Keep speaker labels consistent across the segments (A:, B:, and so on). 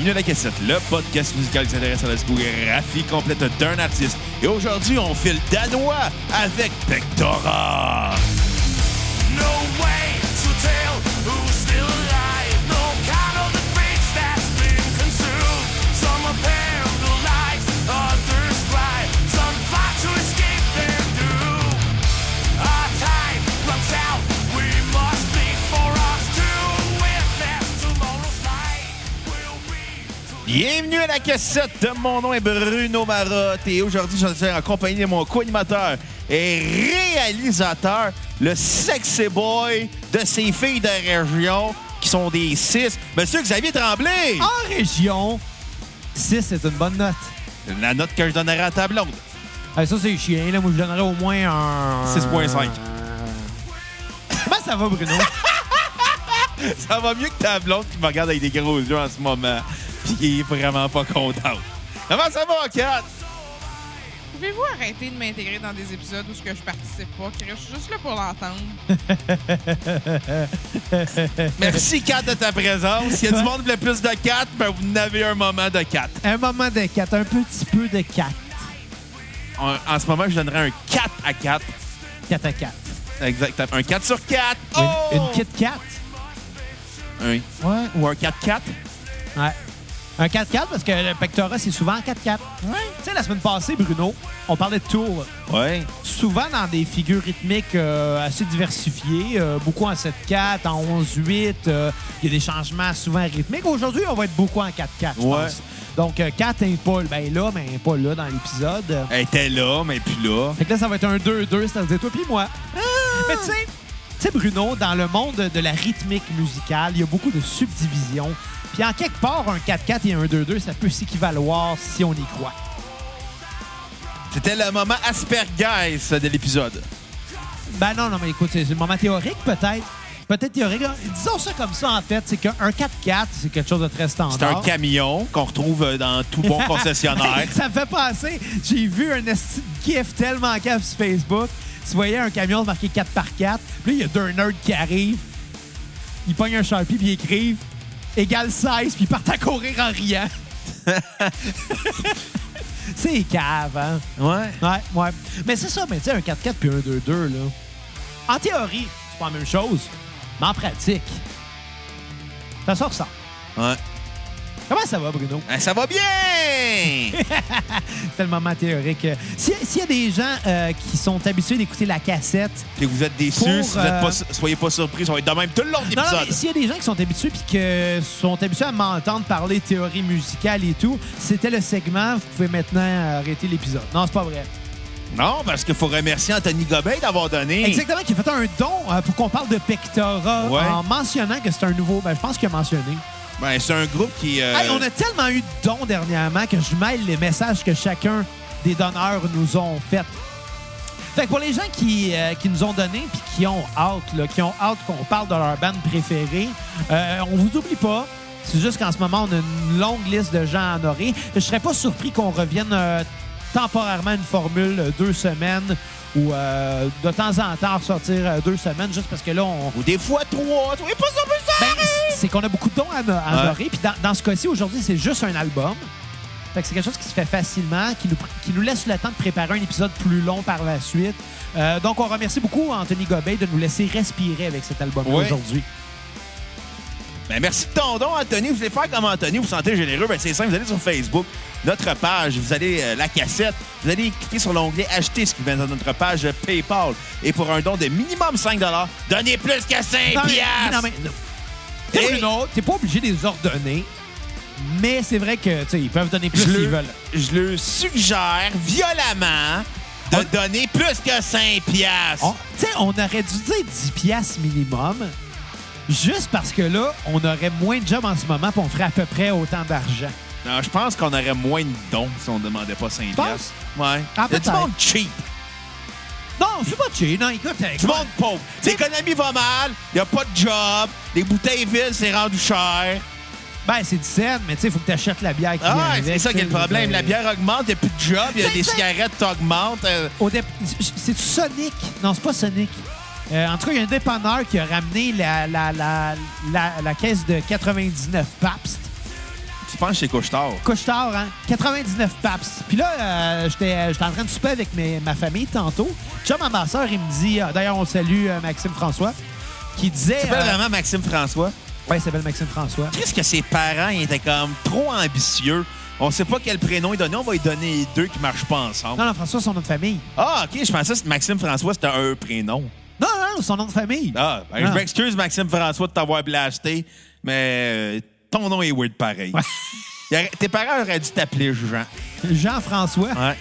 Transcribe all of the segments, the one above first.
A: Bienvenue à la cassette, le podcast musical qui s'intéresse à la discographie complète d'un artiste. Et aujourd'hui, on file danois avec Pectora. Bienvenue à la cassette, mon nom est Bruno Marotte et aujourd'hui, je suis en compagnie de mon co-animateur et réalisateur, le sexy boy de ces filles de région qui sont des six, Monsieur Xavier Tremblay.
B: En région, 6, c'est une bonne note.
A: La note que je donnerai à ta blonde.
B: Ah, ça, c'est chien. Là. Moi, je donnerais au moins un...
A: 6.5.
B: Comment ça va, Bruno?
A: Ça va mieux que ta blonde qui me regarde avec des gros yeux en ce moment puis qui est vraiment pas contente. Comment ça va, Kat?
C: Pouvez-vous arrêter de m'intégrer dans des épisodes où ce que je participe pas? Chris? Je suis juste là pour l'entendre.
A: Merci, Kat, de ta présence. S'il y a du monde qui voulait plus de 4, ben vous n'avez un moment de 4.
B: un moment de 4, un petit peu de 4.
A: En, en ce moment, je donnerais un 4 à 4.
B: 4 à 4.
A: Exactement. Un 4 sur 4.
B: Une,
A: Oh!
B: une Kit Kat?
A: Un-
B: Ouais.
A: Ou un 4-4.
B: Ouais. Un 4-4 parce que le pectorat, c'est souvent 4-4. Ouais. Tu sais, la semaine passée, Bruno, on parlait de tours.
A: Ouais.
B: Souvent dans des figures rythmiques euh, assez diversifiées, euh, beaucoup en 7-4, en 11-8. euh, Il y a des changements souvent rythmiques. Aujourd'hui, on va être beaucoup en 4-4, je
A: Ouais.
B: pense. Donc, 4 et Paul, ben là, mais pas là dans l'épisode.
A: Elle était là, mais plus là.
B: Fait que là, ça va être un 2-2, c'est-à-dire toi puis moi. Mais tu sais, tu sais, Bruno, dans le monde de la rythmique musicale, il y a beaucoup de subdivisions. Puis en quelque part, un 4-4 et un 2-2, ça peut s'équivaloir si on y croit.
A: C'était le moment Aspergeis de l'épisode.
B: Ben non, non, mais écoute, c'est le moment théorique, peut-être. Peut-être théorique. Disons ça comme ça, en fait. C'est qu'un 4-4, c'est quelque chose de très standard.
A: C'est un camion qu'on retrouve euh, dans tout bon concessionnaire.
B: ça me fait penser, j'ai vu un gif tellement cave sur Facebook. Tu voyais un camion marqué 4 par 4 Puis là, il y a deux nerds qui arrivent. Ils pognent un Sharpie puis ils écrivent égal 16 puis ils partent à courir en riant. c'est cave, hein?
A: Ouais.
B: Ouais, ouais. Mais c'est ça, mais tu sais, un 4-4 puis un 2-2, là. En théorie, c'est pas la même chose, mais en pratique, ça sort ça.
A: Ouais.
B: Comment ça va, Bruno?
A: Ben, ça va bien!
B: C'est le moment théorique. Si- S'il y a des gens euh, qui sont habitués d'écouter la cassette,
A: que vous êtes déçus,
B: Pour,
A: si vous êtes
B: euh,
A: pas, soyez pas surpris, ça va être de même tout le long de l'épisode.
B: mais s'il y a des gens qui sont habitués puis que sont habitués à m'entendre parler théorie musicale et tout, c'était le segment. Vous pouvez maintenant arrêter l'épisode. Non, c'est pas vrai.
A: Non, parce qu'il faut remercier Anthony Gobin d'avoir donné.
B: Exactement, qui a fait un don euh, pour qu'on parle de Pectora
A: Ouais.
B: en mentionnant que c'est un nouveau. Ben, je pense qu'il a mentionné.
A: Ben, c'est un groupe qui. euh,
B: Hey, on a tellement eu de dons dernièrement que je mêle les messages que chacun des donneurs nous ont fait. Fait que pour les gens qui, euh, qui nous ont donné puis qui ont hâte, là, qui ont hâte qu'on parle de leur band préférée, euh, on vous oublie pas. C'est juste qu'en ce moment, on a une longue liste de gens à honorer. Je serais pas surpris qu'on revienne euh, temporairement à une formule deux semaines ou euh, de temps en temps ressortir deux semaines juste parce que là, on,
A: Ou des fois trois. Toi, pas ça, pas ça!
B: ben, c'est qu'on a beaucoup de dons à, à honorer. Puis dans, dans ce cas-ci, aujourd'hui, c'est juste un album. Fait que c'est quelque chose qui se fait facilement, qui nous, qui nous laisse le temps de préparer un épisode plus long par la suite. Euh, donc, on remercie beaucoup Anthony Gobet de nous laisser respirer avec cet album
A: Ouais.
B: aujourd'hui.
A: Ben, merci de ton don, Anthony. Vous voulez faire comme Anthony, vous vous sentez généreux. Ben, c'est simple, vous allez sur Facebook, notre page, vous allez euh, la cassette, vous allez cliquer sur l'onglet Acheter, ce qui vient dans notre page euh, PayPal. Et pour un don de minimum 5 donnez plus que 5
B: Non, mais-
A: piastres!
B: non, mais- t'es pas obligé de les ordonner, mais c'est vrai que tu sais, ils peuvent donner plus s'ils
A: le,
B: veulent.
A: je le suggère violemment de
B: On-
A: donner plus que 5 piastres.
B: On, tu sais, on aurait dû dire 10 piastres minimum, juste parce que là, on aurait moins de jobs en ce moment puis on ferait à peu près autant d'argent.
A: Non, je pense qu'on aurait moins de dons si on demandait pas 5
B: penses?
A: piastres. Ouais.
B: Ah,
A: Il y a du
B: peut-être.
A: monde cheap.
B: Non, c'est pas cheap. Non, écoute,
A: Du
B: écoute,
A: monde pauvre. L'économie va mal, il n'y a pas de job, les bouteilles vides, c'est rendu cher.
B: ben c'est du scène, mais tu sais, il faut que tu achètes la bière qui
A: Ah,
B: vient
A: ouais,
B: avec,
A: c'est ça qui est le problème. La bière augmente, il n'y a plus de job, il y a des
B: t'sais-
A: cigarettes qui augmentent. euh,
B: Au C'est Sonic. Non, c'est pas Sonic. Euh, en tout cas, il y a un dépanneur qui a ramené la, la, la, la, la caisse de 99 Pabst.
A: Pense que c'est couche-tard.
B: Couche-tard, hein? 99 paps. Puis là, euh, j'étais euh, j'étais en train de souper avec mes- ma famille tantôt. Chum, ma soeur, il me dit... euh, D'ailleurs, on salue Maxime François, qui disait...
A: Tu s'appelle vraiment Maxime François?
B: ouais, il s'appelle Maxime François.
A: Qu'est-ce que ses parents ils étaient comme trop ambitieux? On sait pas quel prénom il donnait, on va lui donner les deux qui marchent pas ensemble.
B: Non, non, François, son nom de famille.
A: Ah, OK, je pensais que Maxime François, c'était un prénom.
B: Non, non, son nom de famille.
A: Ah, ben, je m'excuse, Maxime François, de t'avoir blasté, mais ton nom est weird pareil.
B: Ouais.
A: Tes parents auraient dû t'appeler Jean.
B: Jean-François.
A: Ouais.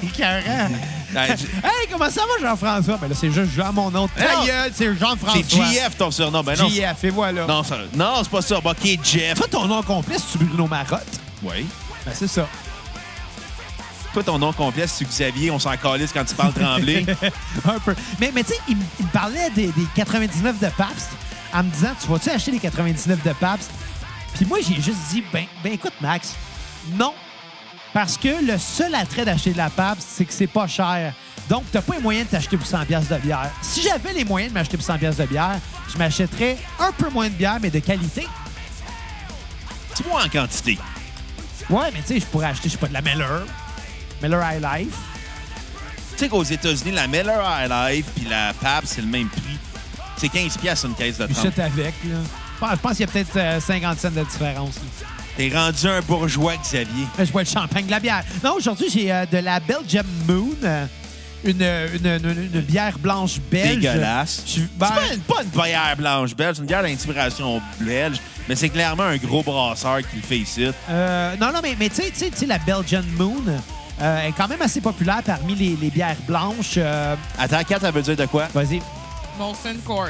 B: T'es.
A: Ouais, j-
B: hey, comment ça va, Jean-François? Ben là, c'est juste Jean, mon nom. Ta gueule, c'est Jean-François.
A: C'est JF ton surnom. Ben non,
B: JF, et voilà.
A: non, ça- non, c'est pas ça. Bon, OK, Jeff?
B: Toi, ton nom complet, c'est Bruno Marotte?
A: Oui.
B: Ben, c'est ça.
A: Toi, ton nom complet, c'est Xavier? On s'en calisse quand tu parles tremblé.
B: Un peu. Mais, mais tu sais, il, me- il me parlait des, des 99 de Pabst en me disant Tu vas-tu acheter les 99 de Pabst? Puis moi, j'ai juste dit ben, ben écoute, Max, non. Parce que le seul attrait d'acheter de la Pabst, c'est que c'est pas cher. Donc, t'as pas les moyens de t'acheter pour 100 pièces de bière. Si j'avais les moyens de m'acheter pour 100 pièces de bière, je m'achèterais un peu moins de bière, mais de qualité.
A: tu vois en quantité.
B: Ouais, mais tu sais, je pourrais acheter, je sais pas, de la Miller. Miller High Life.
A: Tu sais qu'aux États-Unis, la Miller High Life puis la PAP, c'est le même prix. C'est 15 piastres une caisse de
B: Puis
A: 30.
B: c'est avec, là. Je pense- qu'il y a peut-être euh, 50 cents de différence. là.
A: T'es rendu un bourgeois, Xavier.
B: Je bois le champagne, de la bière. Non, aujourd'hui, j'ai euh, de la Belgium Moon, euh, une, une, une- une bière blanche belge.
A: Dégueulasse.
B: Je-
A: C'est
B: ben,
A: pas une, pas une bière blanche belge, c'est une bière d'inspiration belge, mais c'est clairement un gros brasseur qui le fait ici.
B: euh, non, non, mais, mais tu sais- tu la Belgian Moon euh, est quand même assez populaire parmi les, les bières blanches. euh,
A: Attends, Kat, elle veut dire de quoi?
B: Vas-y.
C: Molson Coors.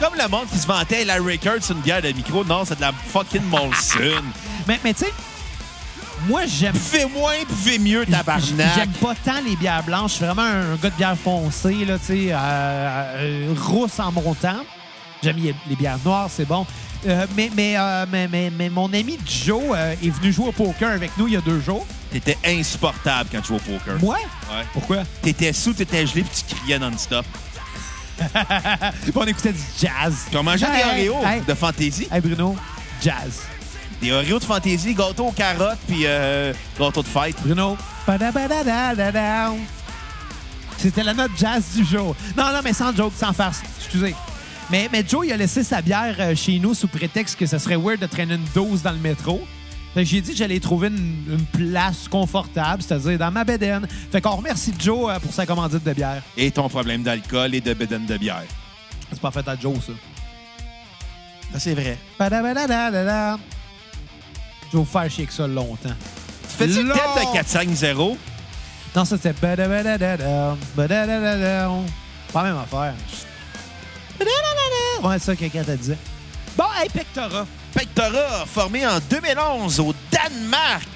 A: Comme le monde qui se vantait, la Rickard, c'est une bière de micro. Non, c'est de la fucking Molson.
B: Mais, mais tu sais, moi, j'aime
A: Buvez moins, buvez mieux, tabarnak.
B: J'aime pas tant les bières blanches. Je suis vraiment un gars de bière foncée, là, tu sais, euh, euh, rousse en montant. J'aime les, les bières noires, c'est bon. Euh, mais, mais, euh, mais, mais, mais mon ami Joe est venu jouer au poker avec nous il y a deux jours.
A: T'étais insupportable quand tu jouais au poker.
B: Moi?
A: Ouais.
B: Pourquoi?
A: T'étais sous, t'étais gelé, puis tu criais non-stop.
B: Puis on écoutait du jazz.
A: Tu as mangé
B: Hey,
A: des Oreos
B: hey,
A: de fantaisie.
B: hey, Bruno, jazz.
A: Des Oreos de fantaisie, gâteau aux carottes, puis euh, gâteau de fête.
B: Bruno. C'était la note jazz du jour. Non, non, mais sans joke, sans farce. Excusez. Mais, mais Joe, il a laissé sa bière euh, chez nous sous prétexte que ce serait weird de traîner une dose dans le métro. Fait que j'ai dit que j'allais trouver une, une place confortable, c'est-à-dire dans ma bédaine. Fait qu'on remercie Joe euh, pour sa commandite de bière.
A: Et ton problème d'alcool et de bedaine de bière.
B: C'est pas fait à Joe, ça.
A: Ça, c'est vrai.
B: Padabadadadadam. Je vais vous faire chier que ça longtemps.
A: Tu fais-tu thème de 4-5-0?
B: Non, ça c'était. Pas la même affaire. Badadadadam. Ouais, c'est ça que quelqu'un t'a dit. Bon, hey, Pectora.
A: Pectora, formé en 2011 au Danemark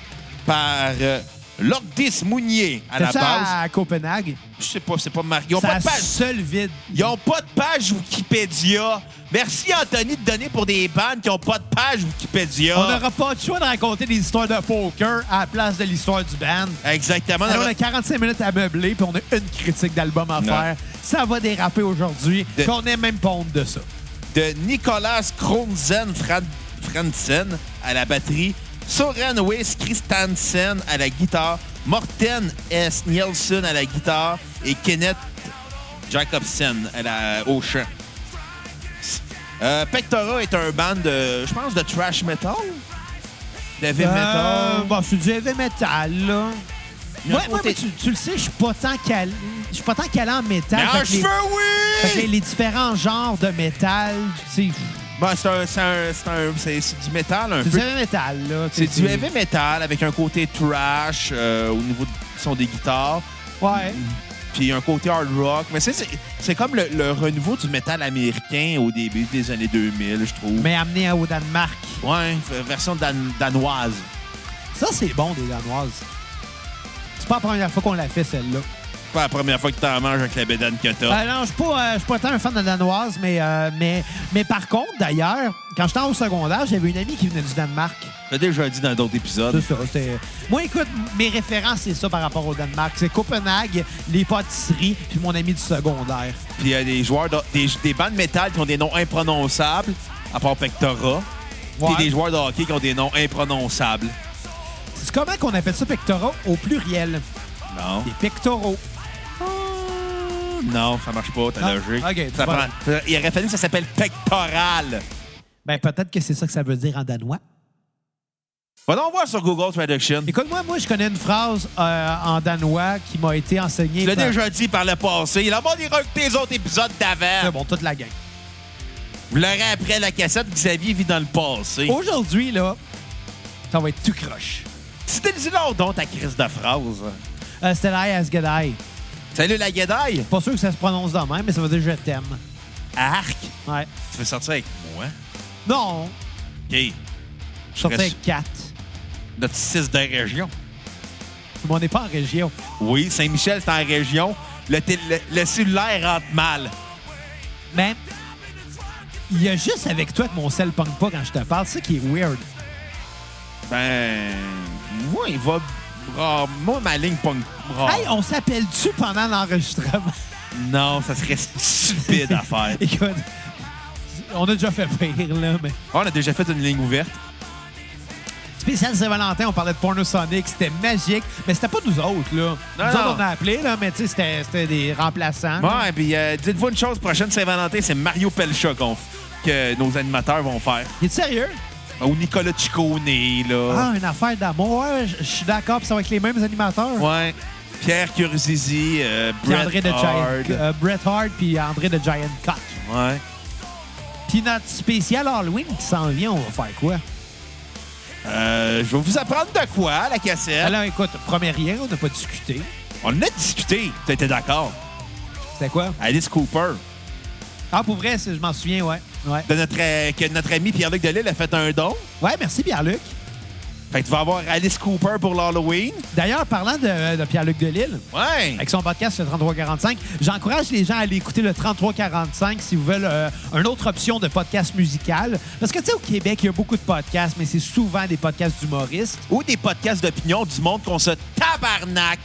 A: par euh, Lordis Mounier à la base.
B: à Copenhague?
A: Je sais pas, c'est pas marqué. Ils ont
B: C'est
A: pas
B: la
A: de page.
B: seule vide.
A: Ils ont pas de page Wikipédia. Merci Anthony de donner pour des bandes qui ont pas de page Wikipédia.
B: On n'aura pas le choix de raconter des histoires de poker à la place de l'histoire du band.
A: Exactement.
B: Alors, on a 45 minutes à meubler, puis on a une critique d'album à
A: Non.
B: faire. Ça va déraper aujourd'hui,
A: De-
B: puis on n'est même pas honte de ça.
A: de Nicolas Kronzen Fran- À la batterie, Soren Weiss Christensen à la guitare, Morten S. Nielsen à la guitare et Kenneth Jacobsen à la, au chant. Euh, Pectora est un band de, je pense, de trash metal? De heavy
B: Euh,
A: metal?
B: bon, c'est du heavy metal, là. Ouais, ouais, mais tu, tu le sais, je suis pas tant calé. Je suis pas tant calé en métal.
A: Mais
B: les- les différents genres de métal, tu sais,
A: Bon, c'est un- c'est un- c'est un- c'est- c'est du métal un
B: c'est
A: peu.
B: du heavy metal, là. tu
A: C'est du heavy metal avec un côté trash euh, au niveau du son des guitares.
B: Ouais.
A: Puis un côté hard rock. Mais c'est- c'est c'est comme le, le renouveau du métal américain au début des années 2000, je trouve.
B: Mais amené au Danemark.
A: Ouais, f- version dan- danoise.
B: Ça, c'est bon, des Danoises. C'est pas la première fois qu'on l'a fait, celle-là.
A: Pas la première fois que t'en manges avec la bédane que t'as.
B: Euh, non, je suis pas, euh, pas tant un fan de Danoise, mais, euh, mais, mais par contre, d'ailleurs, quand j'étais au secondaire, j'avais une amie qui venait du Danemark.
A: T'as déjà dit dans d'autres
B: C'est
A: épisodes.
B: ça. c'était- Moi, écoute, mes références, c'est ça par rapport au Danemark. C'est Copenhague, les pâtisseries, puis mon ami du secondaire.
A: Puis il y a des joueurs, de- des, des bandes métal qui ont des noms imprononçables, à part Pectora.
B: Ouais.
A: T'es des joueurs de hockey qui ont des noms imprononçables.
B: C'est comment qu'on appelle ça pectoraux au pluriel?
A: Non.
B: Des pectoraux.
A: Non, ça marche pas, ta
B: Ah,
A: logique.
B: ok,
A: Ça prend- Il aurait fallu que ça s'appelle pectoral.
B: Ben, peut-être que c'est ça que ça veut dire en danois.
A: Va donc voir sur Google Traduction.
B: Écoute-moi, moi, je connais une phrase euh, en danois qui m'a été enseignée
A: Tu l'as
B: par...
A: déjà dit par le passé. Il a bon ira écouter les autres épisodes
B: C'est
A: d'avant.
B: bon, toute la gang.
A: Vous l'aurez après la cassette, Xavier vit dans le passé.
B: Aujourd'hui, là, ça va être tout croche.
A: C'était dis donc donc ta crise de phrase.
B: Euh, C'était l'I as Gadai.
A: Salut la guédaille.
B: Pas sûr que ça se prononce de même, mais ça veut dire je t'aime.
A: Arc?
B: Ouais.
A: Tu veux sortir avec moi?
B: Non,
A: OK.
B: je sortais
A: Reste-
B: avec 4.
A: Notre 6 de région.
B: Mais on n'est pas en région.
A: Oui, Saint-Michel, c'est en région. Le, tél- le, le cellulaire rentre mal.
B: Mais il y a juste avec toi que mon sel pong pas quand je te parle. C'est ça qui est weird.
A: Ben. Moi, il va. Ah, moi, ma ligne. Ah.
B: Hey, on s'appelle-tu pendant l'enregistrement?
A: Non, ça serait stupide à faire.
B: Écoute, on a déjà fait pire, là, mais...
A: On a déjà fait une ligne ouverte.
B: Spécial Saint-Valentin, on parlait de Porno Sonic, c'était magique, mais c'était pas nous autres, là.
A: Non,
B: nous
A: non.
B: autres, on a appelé, là, mais tu sais, c'était des remplaçants. là.
A: Bon, et puis euh, dites-vous une chose, prochaine Saint-Valentin, c'est Mario Pelcha qu'on f- que nos animateurs vont faire.
B: Il est sérieux?
A: Ou Nicolas Ciccone, là.
B: Ah, une affaire d'amour. Ouais, je suis d'accord, puis ça va être les mêmes animateurs.
A: Ouais. Pierre Curzizi, euh,
B: Puis
A: Bret
B: André de. Giant... euh, Bret Hart, puis André de Giant Cock.
A: Ouais.
B: Puis notre spécial Halloween qui s'en vient, on va faire quoi?
A: Euh, je vais vous apprendre de quoi, la cassette.
B: Alors, écoute, premier rien, on n'a pas discuté.
A: On en a discuté. Tu étais d'accord.
B: C'était quoi?
A: Alice Cooper.
B: Ah, pour vrai, je m'en souviens, ouais. Ouais,
A: De notre, euh, que notre ami Pierre-Luc Delisle a fait un don.
B: ouais merci Pierre-Luc.
A: Fait que tu vas avoir Alice Cooper pour l'Halloween.
B: D'ailleurs, parlant de, de Pierre-Luc Delisle,
A: Ouais.
B: avec son podcast le 3345, j'encourage les gens à aller écouter le 3345 si vous veulent euh, une autre option de podcast musical. Parce que, tu sais, au Québec, il y a beaucoup de podcasts, mais c'est souvent des podcasts d'humoristes.
A: Ou des podcasts d'opinion du monde qu'on se tabarnak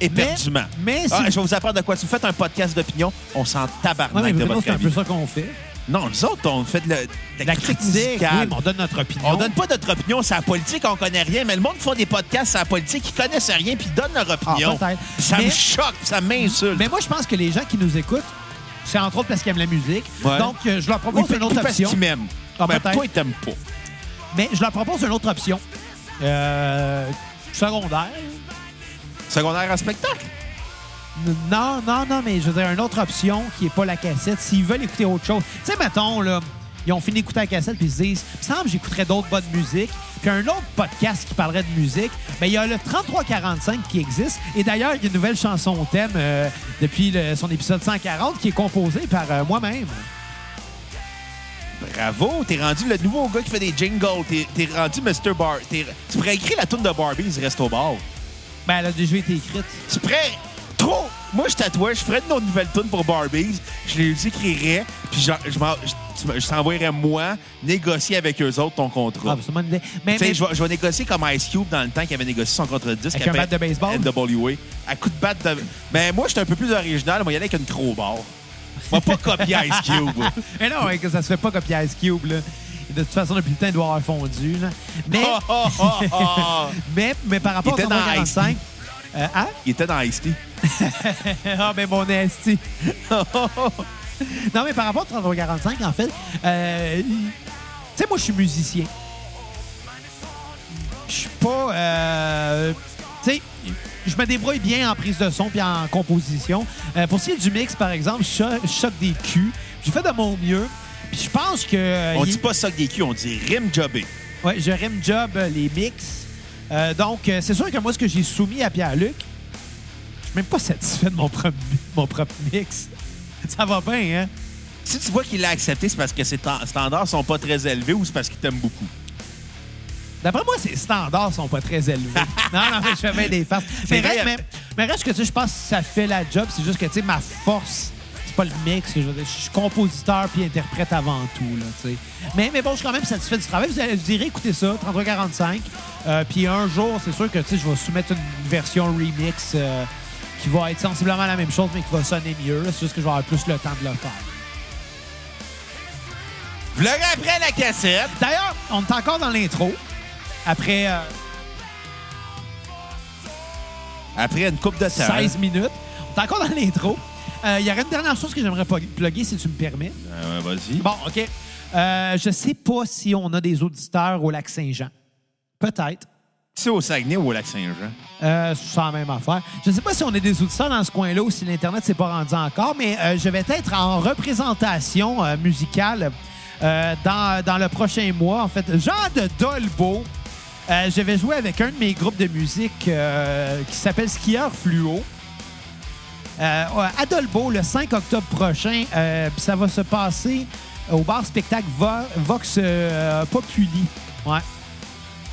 A: éperdument.
B: mais
A: Ah, je vais vous apprendre de quoi. Si vous faites un podcast d'opinion, on s'en
B: Ouais, mais
A: de votre
B: c'est un peu ça qu'on fait.
A: Non, nous autres, on fait de, la- de la,
B: La
A: critique
B: critique,
A: musicale.
B: oui, mais on donne notre opinion.
A: On donne pas notre opinion sur la politique, on connaît rien, mais le monde qui font des podcasts sur la politique, ils connaissent rien puis ils donnent leur opinion.
B: Ah.
A: Puis ça
B: Mais-
A: me choque, ça m'insulte.
B: Mais moi, je pense que les gens qui nous écoutent, c'est entre autres parce qu'ils aiment la musique.
A: Ouais.
B: Donc, euh, je leur propose une autre
A: parce
B: option.
A: qu'ils m'aiment.
B: Ah,
A: mais
B: peut-être.
A: toi, ils t'aiment pas.
B: Mais je leur propose une autre option. Euh, secondaire.
A: Secondaire en spectacle.
B: Non, non, non, mais je veux dire, une autre option qui n'est pas la cassette. S'ils veulent écouter autre chose. Tu sais, mettons, là, ils ont fini d'écouter la cassette puis ils se disent, il me semble que j'écouterais d'autres bonnes musiques. Puis un autre podcast qui parlerait de musique, ben, il y a le 3345 qui existe. Et d'ailleurs, il y a une nouvelle chanson au thème euh, depuis le- son épisode 140 qui est composée par euh, moi-même.
A: Bravo, t'es rendu le nouveau gars qui fait des jingles. T'es rendu Mr. Bar. t'es- Tu pourrais écrire la tune de Barbie, il reste au bar.
B: Ben, elle a déjà été écrite.
A: Tu pourrais. Trop! Moi, je tatouais, je ferais de nos nouvelles tunes pour Barbies. Je les écrirais, puis je, je, t'envoyerais, moi, négocier avec eux autres ton
B: Ah,
A: contrat.
B: ben, c'est une bonne idée. Mais,
A: Tu sais,
B: mais-
A: je vais, je vais négocier comme Ice Cube dans le temps qu'il avait négocié son contrat de disque.
B: Avec un bat de baseball?
A: NWA. À coup de batte de. Mais moi, je suis un peu plus original. Moi, y aller avec une crowbar. Je vais pas copier Ice Cube.
B: Mais non, que ça se fait pas copier Ice Cube, là. De toute façon, depuis le temps, il doit avoir fondu, là. Mais,
A: Ah, ah, ah, ah.
B: mais, mais par rapport
A: Il était dans
B: 45... Euh, hein?
A: Il était dans Ice-T.
B: ah, ben mon esti. non, mais par rapport au 3345, en fait, euh, tu sais, moi, je suis musicien. Je suis pas... euh, tu sais, je me débrouille bien en prise de son puis en composition. Euh, pour ce qui est du mix, par exemple, je cho- je choque des culs. J'ai fait de mon mieux. Puis je pense que... euh,
A: On dit pas que des culs, on dit rim jobé.
B: Ouais, je rime job les mix. Donc, c'est sûr que moi, ce que j'ai soumis à Pierre-Luc, suis même pas satisfait de mon propre, mon propre mix. Ça va bien, hein?
A: Si tu vois qu'il l'a accepté, c'est parce que ses standards sont pas très élevés ou c'est parce qu'il t'aime beaucoup?
B: D'après moi, ses standards sont pas très élevés. non, non, mais je fais bien des farces. Mais, reste- mais, mais reste que, tu sais, je pense que ça fait la job. C'est juste que, tu sais, ma force, c'est pas le mix. Je, veux dire, je suis compositeur puis interprète avant tout, là, tu sais. Mais, mais bon, je suis quand même satisfait du travail. Vous, allez- vous irez écouter ça, 3345. Euh, puis un jour, c'est sûr que, tu sais, je vais soumettre une version remix euh, qui va être sensiblement la même chose, mais qui va sonner mieux. C'est juste que je vais avoir plus le temps de le faire.
A: Vous l'aurez après la cassette.
B: D'ailleurs, on est encore dans l'intro. Après euh,
A: Après une coupe de temps.
B: 16 minutes. On est encore dans l'intro. Euh, Il y aurait une dernière chose que j'aimerais plugger, si tu me permets.
A: Euh, Vas-y.
B: Bon, OK. Euh, je sais pas si on a des auditeurs au lac Saint-Jean. Peut-être.
A: C'est au Saguenay ou au Lac-Saint-Jean?
B: Euh, c'est la même affaire. Je ne sais pas si on a des auditeurs dans ce coin-là ou si l'Internet s'est pas rendu encore, mais euh, je vais être en représentation euh, musicale euh, dans, dans le prochain mois. En fait, Jean de Dolbeau. Je vais jouer avec un de mes groupes de musique qui s'appelle Skieur Fluo. À Dolbeau, le 5 octobre prochain, ça va se passer au bar spectacle Vo- Vox Populi. Ouais.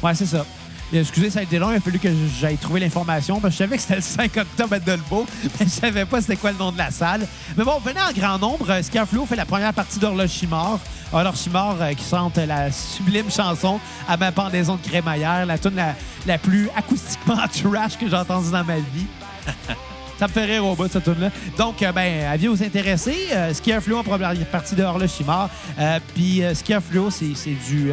B: Ouais, c'est ça. Excusez, ça a été long. Il a fallu que j'aille trouver l'information parce que je savais que c'était le 5 octobre à Dolbeau, mais je savais pas c'était quoi le nom de la salle. Mais bon, venez en grand nombre. Euh, Fluo fait la première partie d'Horlochimor. Horlochimor euh, qui chante la sublime chanson à ma pendaison de crémaillère, la tune la, la plus acoustiquement trash que j'ai entendue dans ma vie. Ça me fait rire au bout de cette tune là Donc, euh, ben, avis aux intéressés. Euh, Fluo en première partie de Horlochimor. Euh, Puis, euh, c'est c'est du...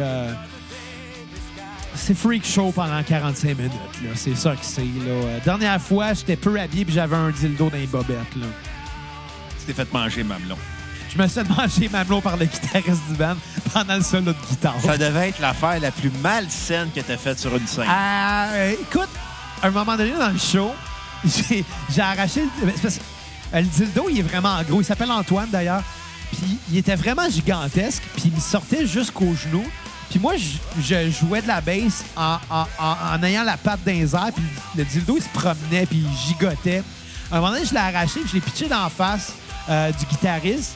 B: c'est freak show pendant 45 minutes. là. C'est ça que c'est. là. Euh, dernière fois, j'étais peu habillé puis j'avais un dildo dans les bobettes. Là.
A: Tu t'es fait manger, mamelon.
B: Je me suis fait manger mamelon par le guitariste du band pendant le solo de guitare.
A: Ça devait être l'affaire la plus malsaine que t'as faite sur une scène.
B: Euh, écoute, à un moment donné dans le show, j'ai j'ai arraché le, c'est parce que, euh, le dildo. Il est vraiment gros. Il s'appelle Antoine d'ailleurs. Puis il était vraiment gigantesque. Puis il me sortait jusqu'aux genoux. Puis moi, je, je jouais de la bass en, en- en- en ayant la patte les airs. Puis le dildo, il se promenait. Puis il gigotait. À un moment donné, je l'ai arraché. Puis je l'ai pitché dans la face euh, du guitariste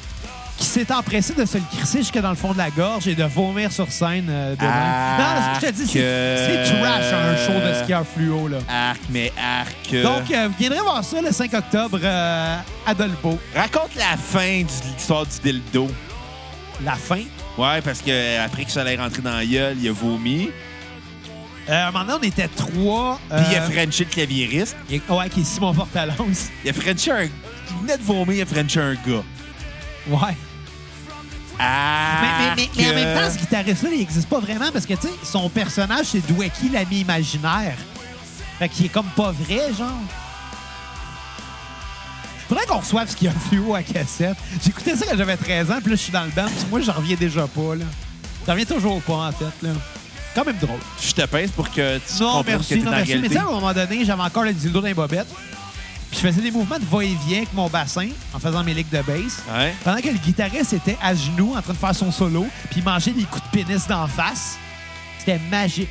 B: qui s'est empressé de se le crisser jusque dans le fond de la gorge et de vomir sur scène. euh, devant.
A: Ah,
B: non, je te dis, c'est
A: que-
B: c'est trash un show de skieur fluo. Là.
A: Arc, mais arc.
B: Donc, euh, vous viendrez voir ça le 5 octobre euh, à Dolbeau.
A: Raconte la fin de l'histoire du dildo.
B: La fin?
A: Ouais, parce que après que ça allait rentrer dans la gueule, il a vomi.
B: Euh, à un moment donné, on était trois.
A: Puis il a
B: euh,
A: frenché le claviériste.
B: il- Ouais, qui est Simon Portalance.
A: Il a frenché un... Il venait de vomir, il a frenché un gars.
B: Ouais.
A: Ah!
B: Mais, mais- mais- mais en même temps, ce guitariste-là, il n'existe pas vraiment parce que, tu sais, son personnage, c'est Dwecky, l'ami imaginaire. Fait qu'il est comme pas vrai, genre. Faudrait qu'on reçoive ce qu'il y a fluo à cassette. J'écoutais ça quand j'avais 13 ans, puis là, je suis dans le band, puis moi, j'en reviens déjà pas, là. J'en reviens toujours pas, en fait, là. Quand même drôle.
A: Je te pince pour que tu
B: Non,
A: comprennes que
B: merci,
A: t'es
B: non, merci. Mais tu sais, à un moment donné, j'avais encore le dildo dans les bobettes. Puis je faisais des mouvements de va-et-vient avec mon bassin en faisant mes ligues de bass.
A: Ouais.
B: Pendant que le guitariste était à genoux en train de faire son solo, puis il mangeait des coups de pénis d'en face. C'était magique.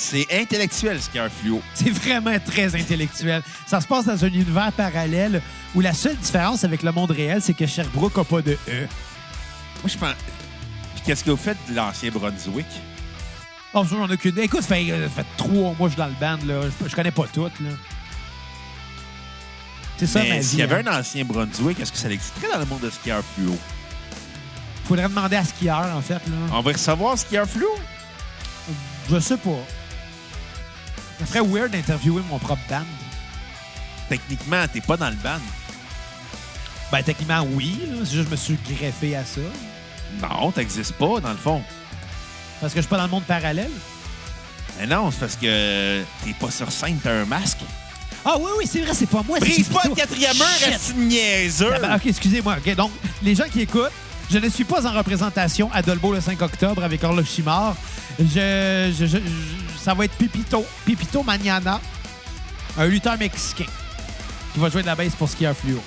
A: C'est intellectuel, ce qu'il y a un fluo.
B: C'est vraiment très intellectuel. Ça se passe dans un univers parallèle où la seule différence avec le monde réel, c'est que Sherbrooke n'a pas de E.
A: Moi, je pense... Puis qu'est-ce que vous faites de l'ancien Brunswick?
B: Oh, j'en ai aucune. Écoute, ça fait, ça fait trois mois que je suis dans le band. Là. Je, je connais pas tout. là. C'est ça, ma
A: Mais
B: vie.
A: s'il y avait
B: hein.
A: un ancien Brunswick, est-ce que ça existerait dans le monde de skieur fluo?
B: Faudrait demander à skieur, en fait. Là.
A: On va recevoir skieur fluo?
B: Je sais pas. Ça serait weird d'interviewer mon propre band.
A: Techniquement, t'es pas dans le band.
B: Ben, techniquement, oui. là. C'est juste que je me suis greffé à ça.
A: Non, t'existes pas, dans le fond.
B: Parce que je suis pas dans le monde parallèle.
A: Mais non, c'est parce que t'es pas sur scène, t'as un masque.
B: Ah oui, oui, c'est vrai, c'est pas moi. c'est
A: Brise pas le quatrième heure,
B: Shit.
A: reste niaiseux!
B: Ah ben, OK, excusez-moi. OK, donc, les gens qui écoutent, je ne suis pas en représentation à Dolbeau le 5 octobre avec Orlochimar. Je, je, je- je- ça va être Pipito, Pipito Mañana, un lutteur mexicain qui va jouer de la bass pour skieur fluo.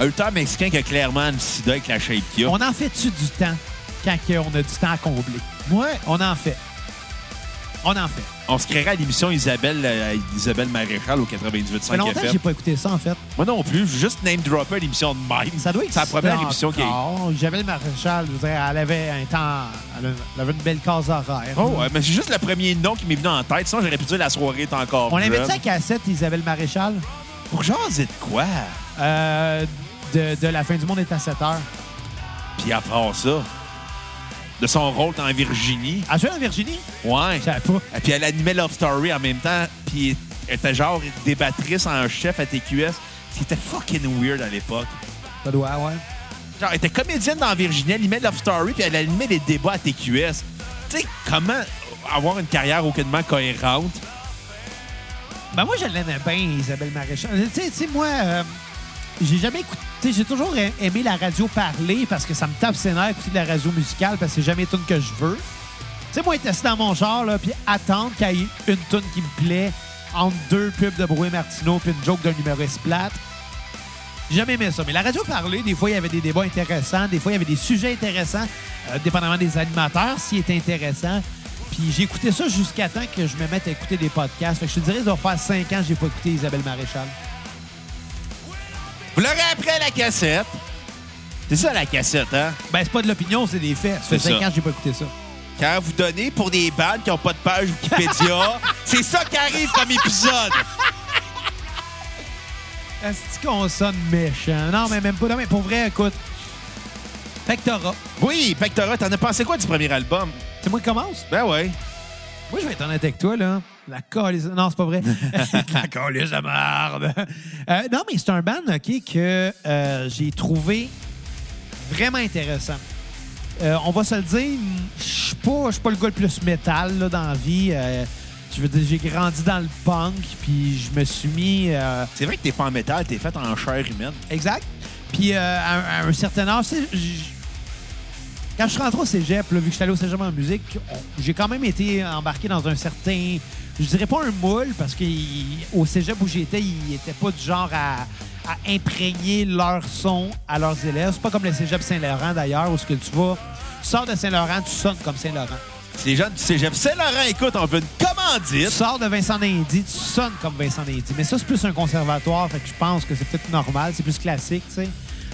A: Un lutteur mexicain qui a clairement une sida avec la shape qu'il a.
B: On en fait-tu du temps quand on a du temps à combler? Ouais, on en fait. On en fait.
A: On se créerait à l'émission Isabelle, euh, Isabelle Maréchal au
B: Ça fait
A: 98.5
B: longtemps que j'ai pas écouté ça, en fait.
A: Moi non plus, je veux juste name dropper l'émission de même.
B: Ça doit
A: C'est la première émission qui est.
B: encore. J'avais le maréchal, je dire, elle avait un temps... Elle avait une belle case horaire.
A: Oh, ouais, mais c'est juste le premier nom qui m'est venu en tête. Sinon, j'aurais pu dire la soirée est encore
B: On
A: jeune.
B: avait-tu à cassette Isabelle Maréchal?
A: Pour jaser de quoi?
B: Euh, de, de La fin du monde est à 7 heures.
A: Puis à part ça, de son rôle dans Virginie.
B: Elle jouait en Virginie?
A: Ouais.
B: Je savais pas.
A: Et puis elle animait Love Story en même temps. Puis elle était genre débattrice en chef à TQS. Ce qui était fucking weird à l'époque.
B: Ça doit, ouais.
A: genre, elle était comédienne dans Virginie, elle animait Love Story, puis elle animait des débats à TQS. Tu sais, comment avoir une carrière aucunement cohérente?
B: Ben moi, je l'aimais bien, Isabelle Maréchal. Tu sais- tu sais, moi, euh, j'ai jamais écouté... J'ai toujours aimé la radio parler parce que ça me tape ses écouter de la radio musicale parce que c'est jamais une tune que je veux. Tu sais, moi, être assis dans mon char, là, puis attendre qu'il y ait une tune qui me plaît entre deux pubs de Brouet Martineau puis une joke d'un humoriste plate. J'ai jamais aimé ça. Mais la radio parler, des fois, il y avait des débats intéressants, des fois, il y avait des sujets intéressants, euh, dépendamment des animateurs, s'ils étaient intéressants. Puis j'ai écouté ça jusqu'à temps que je me mette à écouter des podcasts. Fait que je te dirais, ça doit faire cinq ans que j'ai pas écouté Isabelle Maréchal.
A: Vous l'aurez appris à la cassette. C'est ça, la cassette, hein?
B: Ben, c'est pas de l'opinion, c'est des faits. Ça fait
A: C'est
B: cinq
A: ça.
B: ans que j'ai pas écouté ça.
A: Quand vous donnez pour des bandes qui n'ont pas de page Wikipédia, c'est ça qui arrive comme épisode.
B: Est-ce qu'on sonne méchant? Non, mais même pas. Non, mais pour vrai, écoute. Pectora.
A: Oui, Pectora, t'en as pensé quoi du premier album?
B: C'est moi qui commence?
A: Ben ouais.
B: Moi, je vais être honnête avec toi, là. La calice... Non, c'est pas vrai. la calice de merde. Euh, non, mais c'est un band, OK, que euh, j'ai trouvé vraiment intéressant. Euh, on va se le dire, je suis pas, je suis pas le gars le plus métal là, dans la vie. Je veux dire, j'ai grandi dans le punk, puis je me suis mis...
A: C'est vrai que t'es pas en métal, t'es fait en chair humaine.
B: Exact. Puis à, à un certain âge, quand je suis rentré au cégep, là, vu que je suis allé au cégep en musique, j'ai quand même été embarqué dans un certain, je dirais pas un moule, parce qu'au cégep où j'étais, ils étaient pas du genre à, à imprégner leur son à leurs élèves. C'est pas comme le cégep Saint-Laurent d'ailleurs, où ce que tu vas, tu sors de Saint-Laurent, tu sonnes comme Saint-Laurent.
A: Si les gens du cégep Saint-Laurent écoute, on veut une
B: Tu
A: commandite.
B: sors de Vincent Dindy, tu sonnes comme Vincent Dindy. Mais ça, c'est plus un conservatoire, fait que je pense que c'est peut-être normal, c'est plus classique, tu sais.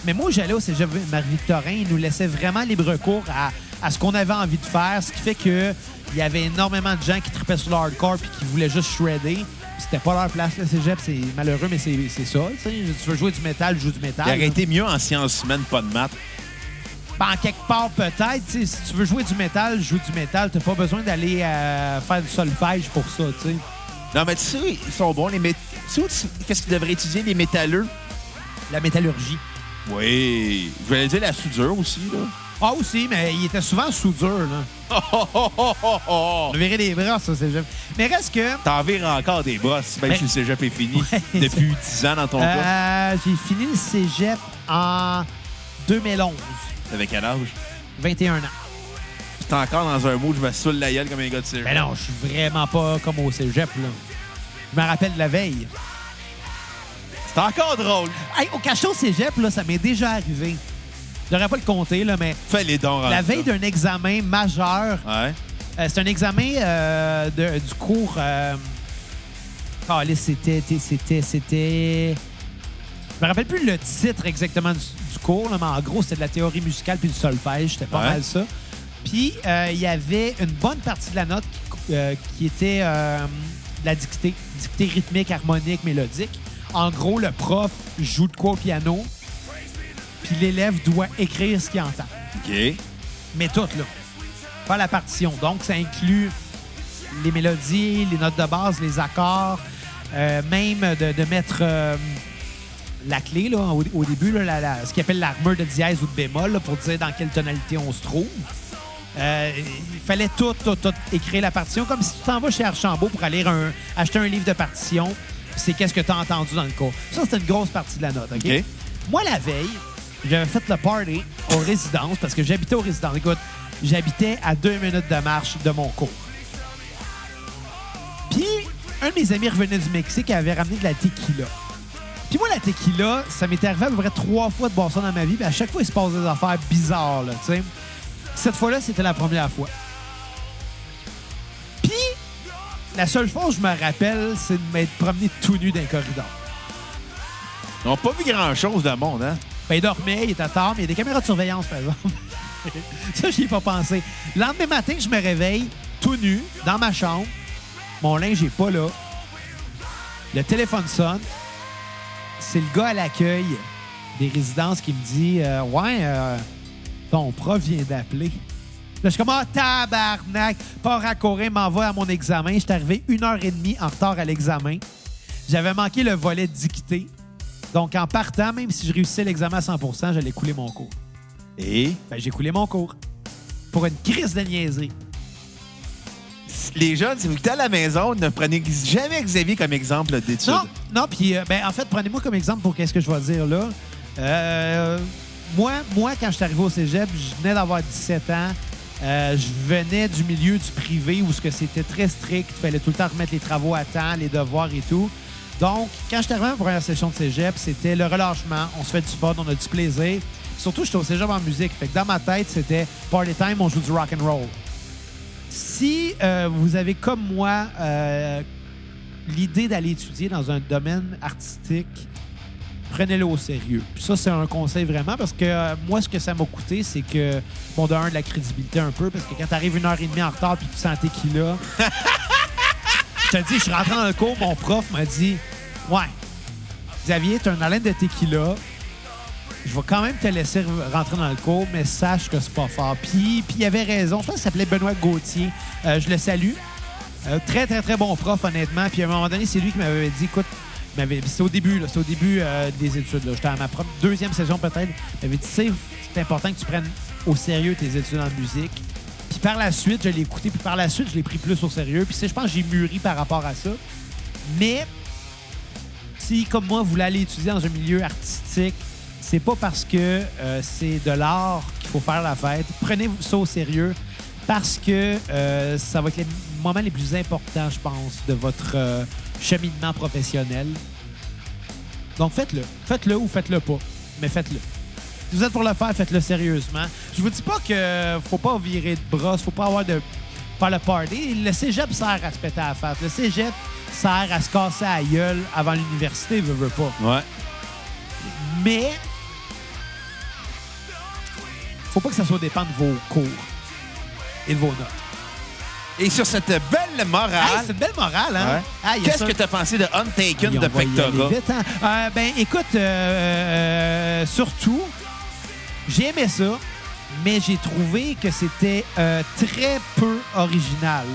B: Mais moi, j'allais au cégep Marie-Victorin, ils nous laissaient vraiment libre cours à, à ce qu'on avait envie de faire, ce qui fait que il y avait énormément de gens qui tripaient sur le hardcore puis qui voulaient juste shredder. C'était pas leur place, le cégep, c'est malheureux, mais c'est c'est ça, tu veux jouer du métal, joue du métal.
A: Il aurait été mieux en sciences humaines, pas de maths.
B: Ben, en quelque part, peut-être. Si tu veux jouer du métal, joue du métal. T'as pas besoin d'aller euh, faire du solfège pour ça, tu sais.
A: Non, mais tu sais, ils sont bons, les mét... Tu sais qu'est-ce qu'ils devraient étudier, les métalleux?
B: La métallurgie.
A: Oui. Je vais dire la soudure aussi, là.
B: Ah, aussi, mais il était souvent soudure, là. On verrait des bras, ça, c'est jamais. Mais reste que.
A: T'en vires encore des brosses, même
B: Ben-
A: si le cégep est fini
B: Ouais.
A: depuis 10 ans dans ton cas.
B: Euh, j'ai fini le cégep en 2011.
A: T'avais quel âge?
B: 21 ans.
A: T'es encore dans un mood, je me saoule la gueule comme un gars de cégep.
B: Mais non, je suis vraiment pas comme au cégep, là. Je me rappelle de la veille.
A: C'est encore drôle.
B: Hey, au cachot au cégep, là, ça m'est déjà arrivé. Je devrais pas le compter, là, mais
A: Fais les dons.
B: la veille d'un examen majeur,
A: Ouais.
B: euh, c'est un examen euh, de- du cours. Euh, calisse, c'était, c'était, c'était. Je me rappelle plus le titre exactement du, du cours, là, mais en gros, c'était de la théorie musicale puis du solfège. C'était pas
A: Ouais.
B: mal ça. Puis, euh, il y avait une bonne partie de la note qui, qui était de la dictée, dictée rythmique, harmonique, mélodique. En gros, le prof joue de quoi au piano, puis l'élève doit écrire ce qu'il entend.
A: OK.
B: Mais tout, là. Pas la partition. Donc, ça inclut les mélodies, les notes de base, les accords, euh, même de, de mettre euh, la clé là, au, au début, là, la- la- ce qu'il appelle l'armure de dièse ou de bémol, là, pour dire dans quelle tonalité on se trouve. Euh, il fallait tout, tout, tout écrire la partition, comme si tu t'en vas chez Archambault pour aller un- acheter un livre de partition. puis C'est qu'est-ce que tu as entendu dans le cours. Ça, c'était une grosse partie de la note. OK?
A: OK.
B: Moi, la veille, j'avais fait le party aux résidences parce que j'habitais aux résidences. Écoute, j'habitais à deux minutes de marche de mon cours. Puis, un de mes amis revenait du Mexique et avait ramené de la tequila. Puis moi, la tequila, ça m'était arrivé à peu près trois fois de boire ça dans ma vie. Puis à chaque fois, il se passe des affaires bizarres, là, tu sais. Cette fois-là, c'était la première fois. Puis, la seule fois où je me rappelle, c'est de m'être promené tout nu dans un corridor.
A: Ils n'ont pas vu grand-chose de monde, hein?
B: Ben, il dormait, il était tard, mais il y a des caméras de surveillance, par exemple. ça, j'y ai pas pensé. Le lendemain matin, je me réveille tout nu, dans ma chambre. Mon linge n'est pas là. Le téléphone sonne. C'est le gars à l'accueil des résidences qui me dit euh, Ouais, euh, ton prof vient d'appeler. Là, je suis comme Ah, tabarnak! Pas raccouré, m'envoie à mon examen. J'étais arrivé une heure et demie en retard à l'examen. J'avais manqué le volet dicté. Donc, en partant, même si je réussissais l'examen à 100% j'allais couler mon cours.
A: Et?
B: Ben, j'ai coulé mon cours. Pour une crise de niaiserie.
A: les jeunes, si vous êtes à la maison, ne prenez jamais Xavier comme exemple d'étude.
B: Non, non, puis euh, ben, en fait, prenez-moi comme exemple pour qu'est-ce que je vais dire là. Euh, moi, moi, quand je suis arrivé au cégep, je venais d'avoir 17 ans. Euh, je venais du milieu du privé où c'était très strict. Il fallait tout le temps remettre les travaux à temps, les devoirs et tout. Donc, quand je suis arrivé à ma première session de cégep, c'était le relâchement. On se fait du fun, on a du plaisir. Surtout, j'étais au cégep en musique. Fait que dans ma tête, c'était party time, on joue du rock and roll. Si euh, vous avez comme moi euh, l'idée d'aller étudier dans un domaine artistique, prenez-le au sérieux. Puis ça, c'est un conseil vraiment parce que euh, moi, ce que ça m'a coûté, c'est que, bon, d'un, de la crédibilité un peu, parce que quand t'arrives une heure et demie en retard puis tu sens tequila, je te dis, je suis rentré dans le cours, mon prof m'a dit Ouais, Xavier, t'as un haleine de tequila. Je vais quand même te laisser rentrer dans le cours, mais sache que c'est pas fort. Puis, puis il avait raison. Je pense qu'il s'appelait Benoît Gauthier. Euh, je le salue. Euh, très, très, très bon prof, honnêtement. Puis à un moment donné, c'est lui qui m'avait dit écoute, c'était au début, c'était au début euh, des études. J'étais à ma pro- deuxième session peut-être. Il m'avait dit c'est important que tu prennes au sérieux tes études en musique. Par la suite, je l'ai écouté. Puis par la suite, je l'ai pris plus au sérieux. Puis je pense que j'ai mûri par rapport à ça. Mais si, comme moi, vous voulez aller étudier dans un milieu artistique, c'est pas parce que euh, c'est de l'art qu'il faut faire la fête. Prenez ça au sérieux parce que euh, ça va être les moments les plus importants, je pense, de votre euh, cheminement professionnel. Donc faites-le. Faites-le ou faites-le pas. Mais faites-le. Si vous êtes pour le faire, faites-le sérieusement. Je vous dis pas que faut pas virer de bras, faut pas avoir de faire le party. Le cégep sert à se péter à la face. Le cégep sert à se casser à la gueule avant l'université, veut, veut pas.
A: Ouais.
B: Mais faut pas que ça soit dépend de vos cours et de vos notes.
A: Et sur cette belle
B: Hey,
A: morale,
B: c'est une belle morale, hein?
A: Ouais.
B: Ah,
A: qu'est-ce
B: ça-
A: que tu as pensé de Untaken
B: Hey,
A: de Pectora?
B: hein? Euh, ben, écoute, euh, euh, surtout, j'ai aimé ça, mais j'ai trouvé que c'était euh, très peu original.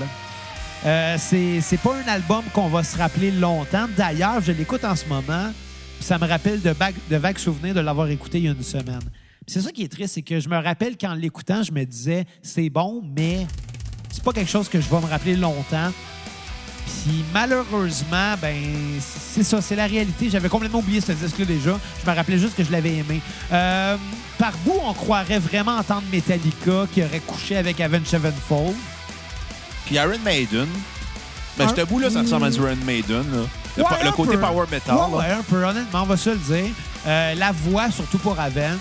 B: Euh, c'est pas un album qu'on va se rappeler longtemps. D'ailleurs, je l'écoute en ce moment, ça me rappelle de, vagues- de vagues souvenirs de l'avoir écouté il y a une semaine. C'est ça qui est triste, c'est que je me rappelle qu'en l'écoutant, je me disais, c'est bon, mais c'est pas quelque chose que je vais me rappeler longtemps. Puis malheureusement, ben c'est ça, c'est la réalité. J'avais complètement oublié ce disque-là déjà. Je me rappelais juste que je l'avais aimé. Euh, par bout, on croirait vraiment entendre Metallica qui aurait couché avec Avenged Sevenfold?
A: Puis Iron Maiden. Ben,
B: Un-
A: ce bout-là, ça ressemble à du Iron Maiden. là. Le,
B: Ouais,
A: côté
B: peu.
A: power metal.
B: Ouais,
A: là.
B: ouais, un peu, honnêtement, on va se le dire. Euh, la voix, surtout pour Avenge.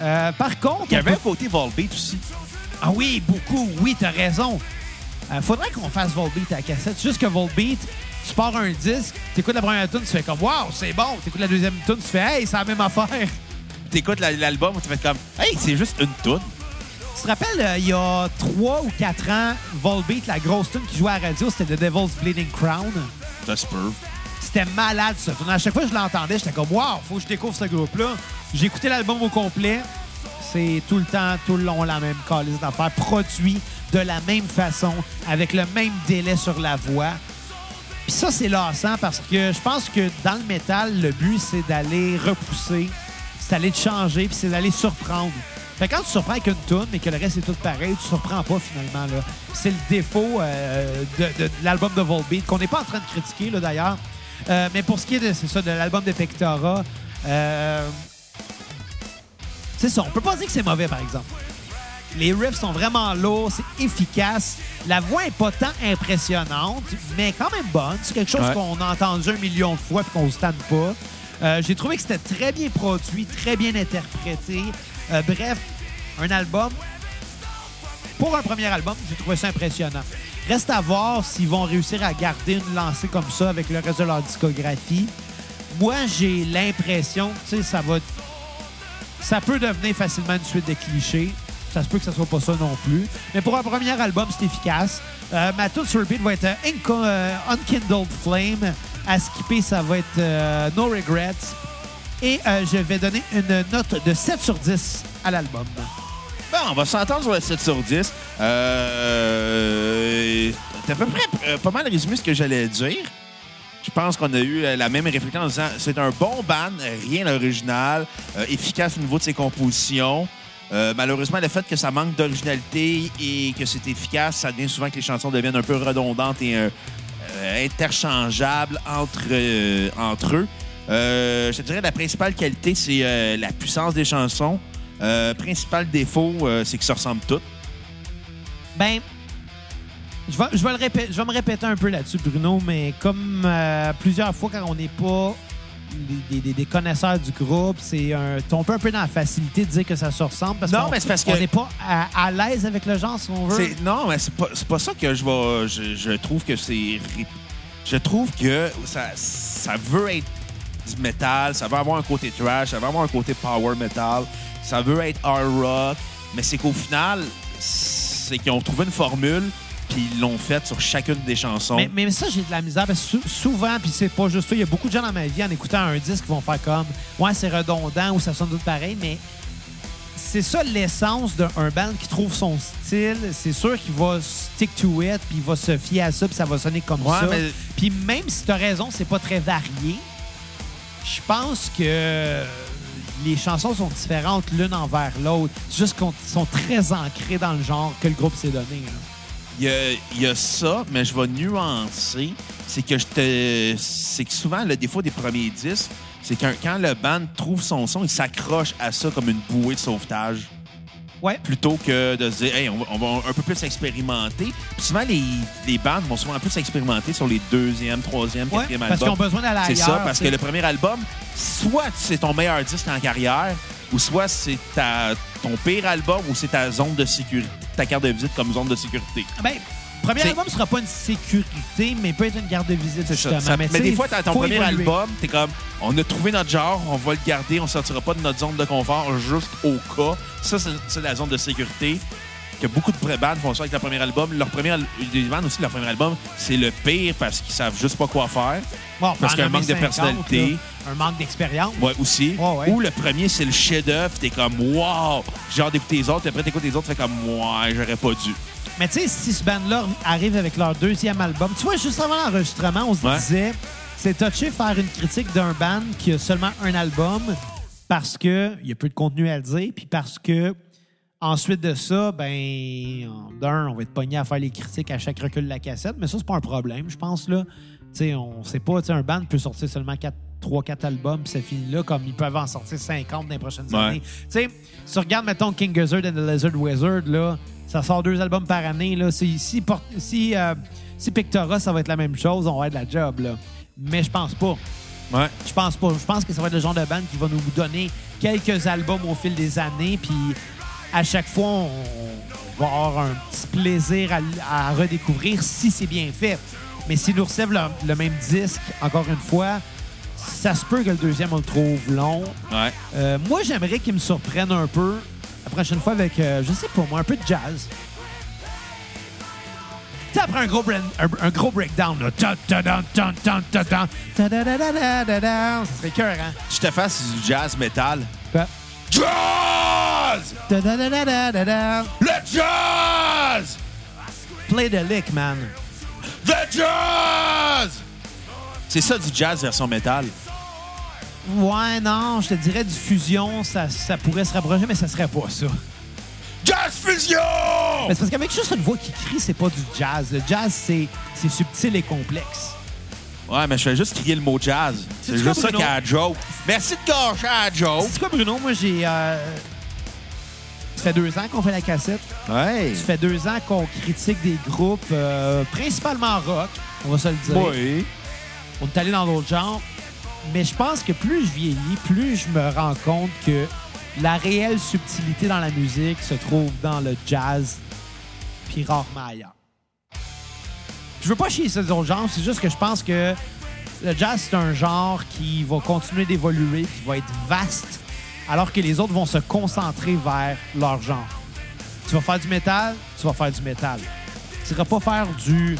B: Euh, par contre...
A: Il y avait un
B: peut-
A: côté Volbeat aussi.
B: Ah oui, beaucoup. Oui, t'as raison. Euh, faudrait qu'on fasse Volbeat à la cassette. Juste que Volbeat, tu pars un disque, t'écoutes la première tune, tu fais comme « Wow, c'est bon! » T'écoutes la deuxième tune, tu fais « Hey, c'est la même affaire! »
A: T'écoutes la- l'album, tu fais comme Hey, c'est juste une toune.
B: Tu te rappelles, euh, il y a trois ou quatre ans, Volbeat, la grosse tune qui jouait à la radio, c'était The Devil's Bleeding Crown.
A: Ça se peut.
B: C'était malade, ça. À chaque fois que je l'entendais, j'étais comme, wow, faut que je découvre ce groupe-là. J'ai écouté l'album au complet. C'est tout le temps, tout le long, la même calice d'affaires, produit de la même façon, avec le même délai sur la voix. Puis ça, c'est lassant parce que je pense que dans le métal, le but, c'est d'aller repousser, c'est d'aller te changer, puis c'est d'aller surprendre. Fait quand tu surprends avec une tune, mais que le reste est tout pareil, tu surprends pas finalement. C'est le défaut euh, de, de- l'album de Volbeat, qu'on n'est pas en train de critiquer d'ailleurs. Euh, mais pour ce qui est de, ça, de l'album de Pectora, euh, c'est ça. On peut pas dire que c'est mauvais, par exemple. Les riffs sont vraiment lourds, c'est efficace. La voix est pas tant impressionnante, mais quand même bonne. C'est quelque chose
A: Ouais.
B: qu'on a entendu un million de fois et qu'on se tanne pas. Euh, J'ai trouvé que c'était très bien produit, très bien interprété. Euh, bref, un album. Pour un premier album, j'ai trouvé ça impressionnant. Reste à voir s'ils vont réussir à garder une lancée comme ça avec le reste de leur discographie. Moi, j'ai l'impression que tu sais, ça va ça peut devenir facilement une suite de clichés. Ça se peut que ça soit pas ça non plus. Mais pour un premier album, c'est efficace. Euh, ma tune sur repeat va être euh, euh, Unkindled Flame. À skipper, ça va être No Regrets. Et je vais donner une note de 7 sur 10 à l'album.
A: Bon, on va s'entendre sur le 7 sur 10. Euh, à peu près pas mal résumé ce que j'allais dire. Je pense qu'on a eu euh, la même réflexion en disant c'est un bon band, rien d'original, euh, efficace au niveau de ses compositions. Euh, malheureusement, le fait que ça manque d'originalité et que c'est efficace, ça devient souvent que les chansons deviennent un peu redondantes et interchangeables entre, entre eux. Je te dirais la principale qualité, c'est la puissance des chansons. Principal défaut, c'est que ça ressemble toutes.
B: Ben, je vais, je, vais le répéter, je vais me répéter un peu là-dessus, Bruno, mais comme euh, plusieurs fois quand on n'est pas des, des- des connaisseurs du groupe, c'est un, tomber un peu dans la facilité de dire que ça se ressemble parce
A: Non,
B: qu'on
A: mais c'est parce
B: on n'est pas à, à l'aise avec le genre, si on veut.
A: C'est- Non, mais c'est pas, c'est pas ça que je vais. Je, je trouve que c'est. ré- Je trouve que ça, ça veut être du métal, ça veut avoir un côté trash, ça veut avoir un côté power metal, ça veut être hard rock, mais c'est qu'au final, c'est qu'ils ont trouvé une formule puis ils l'ont faite sur chacune des chansons.
B: Mais, mais ça, j'ai de la misère. Parce que sou- souvent, puis c'est pas juste ça, il y a beaucoup de gens dans ma vie en écoutant un disque qui vont faire comme Ouais, c'est redondant ou ça sonne tout pareil, mais c'est ça l'essence d'un band qui trouve son style. C'est sûr qu'il va stick to it, puis il va se fier à ça, puis ça va sonner comme
A: Ouais,
B: ça.
A: mais-
B: Puis même si tu as raison, c'est pas très varié, je pense que les chansons sont différentes l'une envers l'autre. C'est juste qu'ils sont très ancrés dans le genre que le groupe s'est donné. là.
A: Il y, a, il y a ça, mais je vais nuancer. C'est que je te. C'est que souvent, le défaut des premiers disques, c'est que quand le band trouve son son, il s'accroche à ça comme une bouée de sauvetage.
B: Ouais.
A: Plutôt que de se dire, hey, on va, on va un peu plus expérimenter. Puis souvent, les, les bandes vont souvent un peu s'expérimenter sur les deuxième, troisième,
B: Ouais,
A: quatrième
B: parce qu'ils ont
A: albums.
B: besoin d'aller
A: C'est ça, parce que le premier album, soit c'est ton meilleur disque en carrière, ou soit c'est ta, ton pire album, ou c'est ta zone de sécurité, ta carte de visite comme zone de sécurité?
B: Ben, premier album sera pas une sécurité, mais peut être une garde de visite,
A: ça.
B: justement.
A: Ça- mais des fois, t'as ton premier
B: évoluer.
A: album, t'es comme, on a trouvé notre genre, on va le garder, on sortira pas de notre zone de confort juste au cas. Ça, c'est la zone de sécurité. Que beaucoup de bandes font ça avec leur premier album. Leur premier, les bandes aussi, leur premier album, c'est le pire parce qu'ils savent juste pas quoi faire.
B: Bon,
A: parce qu'il y a un manque de
B: 50,
A: personnalité.
B: là, un manque d'expérience.
A: Ouais, aussi.
B: Ouais.
A: Ou le premier, c'est le chef-d'œuvre, t'es comme, wow! Genre d'écouter les autres, puis après, t'écoutes les autres, tu fais comme, ouais, j'aurais pas dû.
B: Mais tu sais, si ce band-là arrive avec leur deuxième album, tu vois, juste avant l'enregistrement, on se
A: Ouais.
B: disait, c'est touché faire une critique d'un band qui a seulement un album parce que il y a peu de contenu à le dire, puis parce que ensuite de ça, ben, en- d'un, on va être pogné à faire les critiques à chaque recul de la cassette, mais ça, c'est pas un problème, je pense, là. Sais, on sait pas, un band peut sortir seulement 3-4 albums, puis ça finit là, comme ils peuvent en sortir 50 dans les prochaines
A: Ouais.
B: années. Tu sais, si tu regardes, mettons, King Gizzard and the Lizard Wizard, là, ça sort deux albums par année. Là. Si, si, si, euh, si Pictora, ça va être la même chose, on va être la job. Là. Mais je pense pas.
A: Ouais.
B: Je pense pas. Je pense que ça va être le genre de band qui va nous donner quelques albums au fil des années. Puis à chaque fois, on, on va avoir un petit plaisir à, à redécouvrir si c'est bien fait. Mais s'ils nous recèvent le, le même disque, encore une fois, ça se peut que le deuxième, on le trouve long.
A: Ouais.
B: Euh, moi, j'aimerais qu'ils me surprennent un peu la prochaine fois avec, euh, je sais pas moi, un peu de jazz. Tu sais, après un gros, un, un gros breakdown, là. Ta- cœur, hein?
A: Je te fasse du jazz metal.
B: Quoi?
A: Jazz!
B: Ta-.
A: Le jazz!
B: Play the lick, man.
A: The jazz! C'est ça du jazz version métal.
B: Ouais, non, je te dirais du fusion, ça, ça pourrait se rapprocher, mais ça serait pas ça.
A: Jazz fusion!
B: Mais c'est parce qu'avec juste une voix qui crie, c'est pas du jazz. Le jazz, c'est c'est subtil et complexe.
A: Ouais, mais je fais juste crier le mot jazz. C'est
B: C'est-tu
A: juste
B: quoi,
A: ça
B: Bruno?
A: qui a la joke. Merci de gâcher à la joke.
B: C'est quoi, Bruno? Moi, j'ai. euh, Ça fait deux ans qu'on fait la cassette.
A: Ouais.
B: Ça fait deux ans qu'on critique des groupes, euh, principalement rock, on va se le dire.
A: Oui.
B: On est allé dans d'autres genres. Mais je pense que plus je vieillis, plus je me rends compte que la réelle subtilité dans la musique se trouve dans le jazz, puis rarement ailleurs. Je veux pas chier sur les autres genres, c'est juste que je pense que le jazz, c'est un genre qui va continuer d'évoluer, qui va être vaste, alors que les autres vont se concentrer vers leur genre. Tu vas faire du métal, tu vas faire du métal. Tu ne vas pas faire du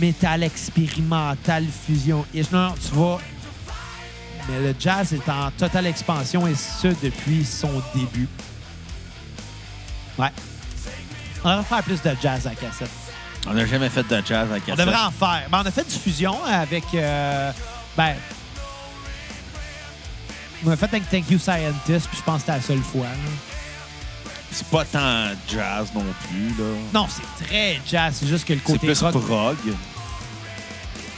B: métal expérimental fusion. Et non, tu vas. Mais le jazz est en totale expansion et ce depuis son début. Ouais. On devrait faire plus de jazz à cassette.
A: On n'a jamais fait de jazz à
B: On
A: cassette.
B: devrait en faire. Ben, on a fait du fusion avec. euh, ben. On a fait avec Thank You Scientist, puis je pense que c'était la seule fois. là.
A: C'est pas tant jazz non plus, là.
B: Non, c'est très jazz. C'est juste que le
A: C'est
B: côté
A: plus
B: rock.
A: prog.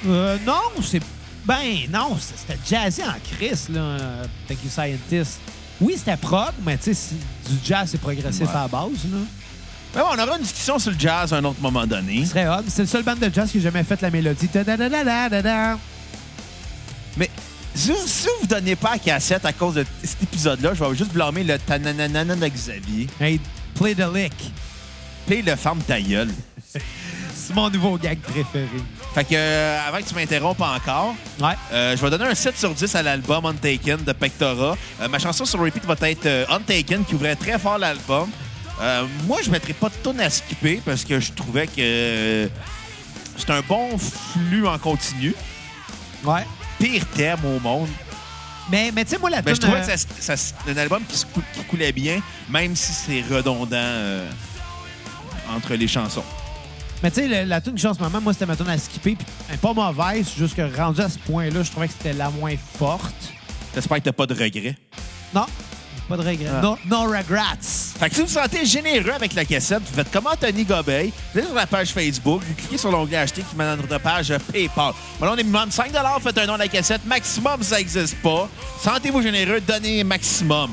B: Euh, non, c'est. Ben, non, c'était jazzy en Chris, là. euh, Thank you, Scientist. Oui, c'était prog, mais tu sais, c'est- du jazz, c'est progressif
A: Ouais.
B: à la base, là.
A: Mais bon, on aura une discussion sur le jazz à un autre moment donné.
B: C'est très hot. C'est le seul band de jazz qui a jamais fait la mélodie.
A: Mais si, si vous ne donnez pas la cassette à cause de cet épisode-là, je vais juste blâmer le tananana de Xavier.
B: Hey, play the lick.
A: Puis le ferme ta gueule.
B: C'est mon nouveau gag préféré.
A: Fait que, euh, avant que tu m'interrompes encore,
B: Ouais.
A: euh, je vais donner un 7 sur 10 à l'album Untaken de Pectora. Euh, ma chanson sur repeat va être Untaken, qui ouvrait très fort l'album. Moi, je ne mettrais pas de tonne à skipper parce que je trouvais que c'est un bon flux en continu.
B: Ouais.
A: Pire thème au monde.
B: Mais, mais tu sais, moi, la
A: Ben, je trouvais
B: euh,
A: que ça- ça- c'est un album qui, se cou- qui coulait bien, même si c'est redondant euh, entre les chansons.
B: Mais tu sais, la, la tune que j'ai en ce moment, moi, c'était ma tune à skipper. Puis, pas mauvaise, juste que rendu à ce point-là, je trouvais que c'était la moins forte.
A: J'espère que t'as pas de regrets.
B: Non, pas de regret.
A: Ah.
B: No, no regrets.
A: Fait que si vous vous sentez généreux avec la cassette, vous faites comme Anthony Gobeil, vous allez sur la page Facebook, vous cliquez sur l'onglet Acheter qui mène à notre page PayPal. Voilà, on est demande 5 faites un nom de la cassette. Maximum, ça n'existe pas. Sentez-vous généreux, donnez maximum.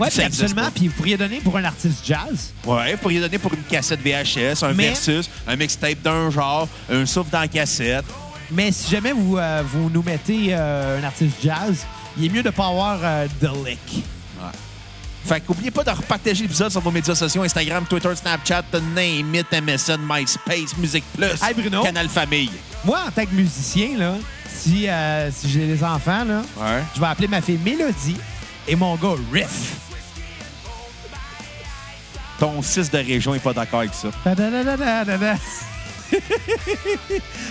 A: Existe
B: absolument. Puis vous pourriez donner pour un artiste jazz.
A: Ouais, vous pourriez donner pour une cassette VHS, un
B: Mais-
A: versus, un mixtape d'un genre, un souffle dans la cassette.
B: Mais si jamais vous, euh, vous nous mettez euh, un artiste jazz, il est mieux de pas avoir euh, The Lick.
A: Fait qu'oubliez pas de repartager l'épisode sur vos médias sociaux, Instagram, Twitter, Snapchat, Name It, MSN, MySpace, Musique Plus,
B: Hey, Bruno.
A: Canal Famille.
B: Moi, en tant que musicien, là, si, euh, si j'ai des enfants, là,
A: Ouais.
B: je vais appeler ma fille Mélodie et mon gars Riff.
A: Ton 6 de région est pas d'accord avec ça.
B: Ta-da-da-da-da-da.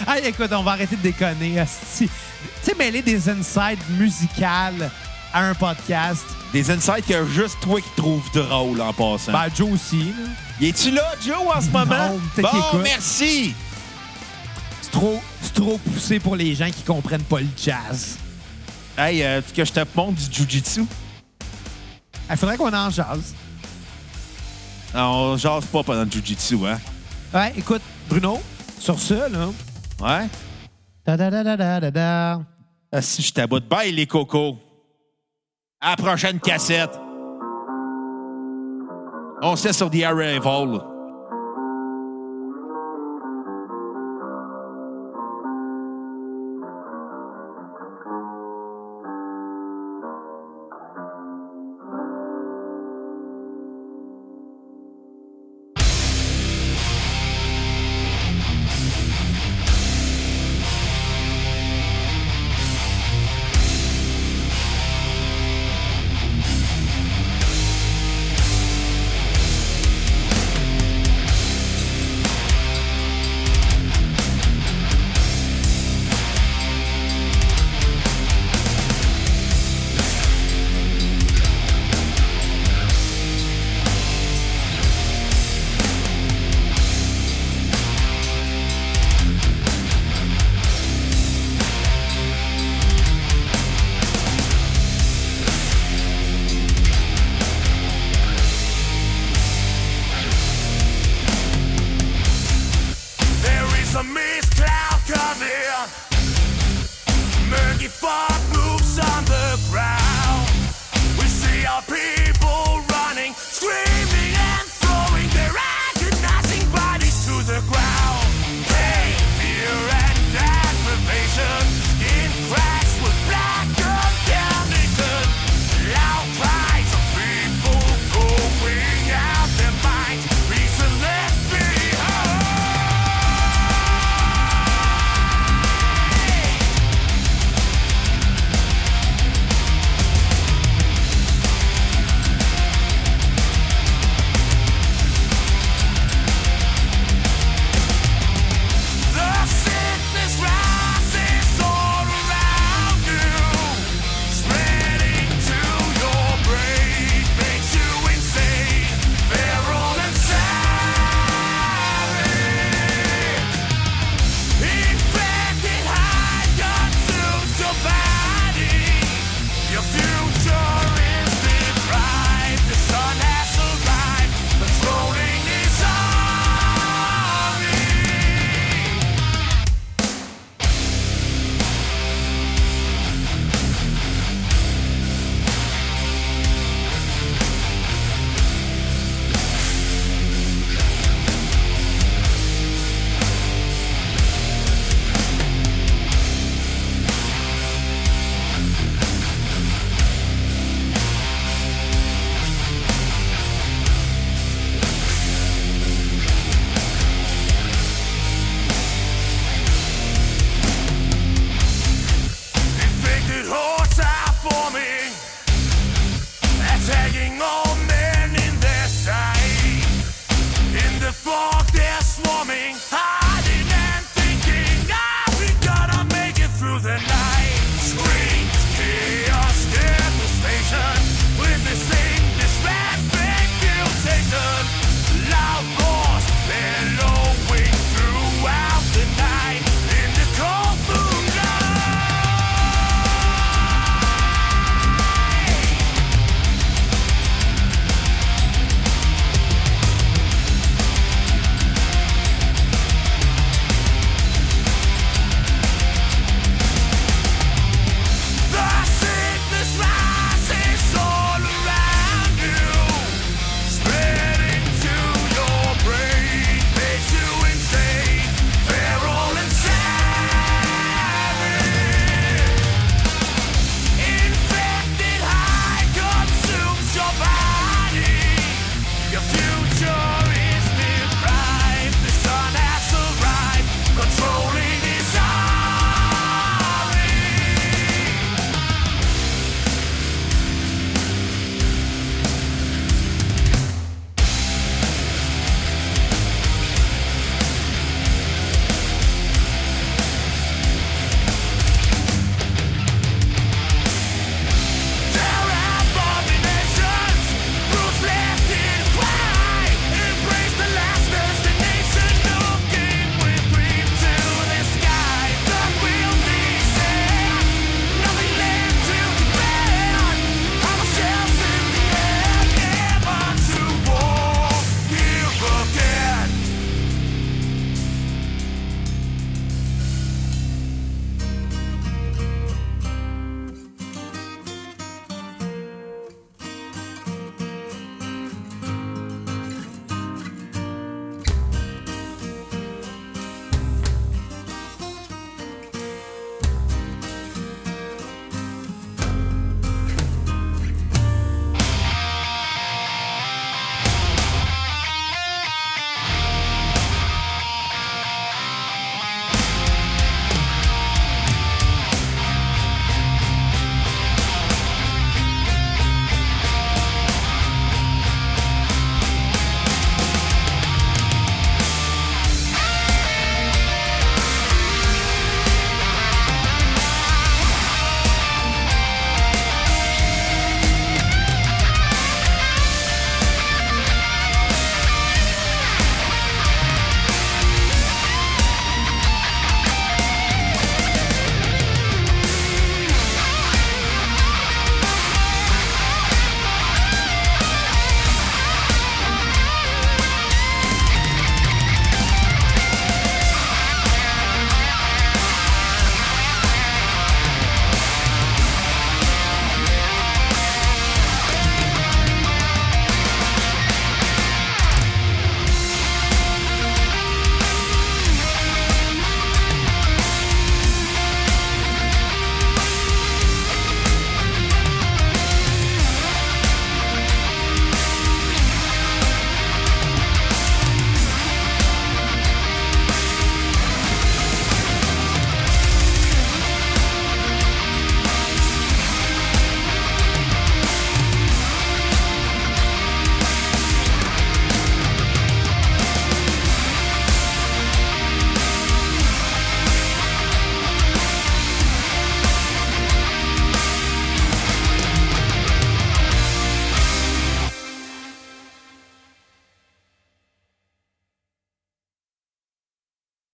B: hey, écoute, on va arrêter de déconner. Tu sais, mêler des insides musicales à un podcast.
A: Des insights que juste toi qui trouves drôle en passant.
B: Ben, Joe aussi. là.
A: Y es-tu là, Joe, en ce moment?
B: Non, peut-être qu'il
A: Bon,
B: écoute?
A: merci!
B: C'est trop, c'est trop poussé pour les gens qui comprennent pas le jazz.
A: Hey, euh, que je te montre du jujitsu?
B: Il faudrait qu'on en jase.
A: Non, on jase pas pendant le jujitsu, hein?
B: Ouais, écoute, Bruno, sur ça, là.
A: Ouais? Ah, si je t'aboute. Bye, les cocos! À la prochaine cassette! On laisse sur The Arrival.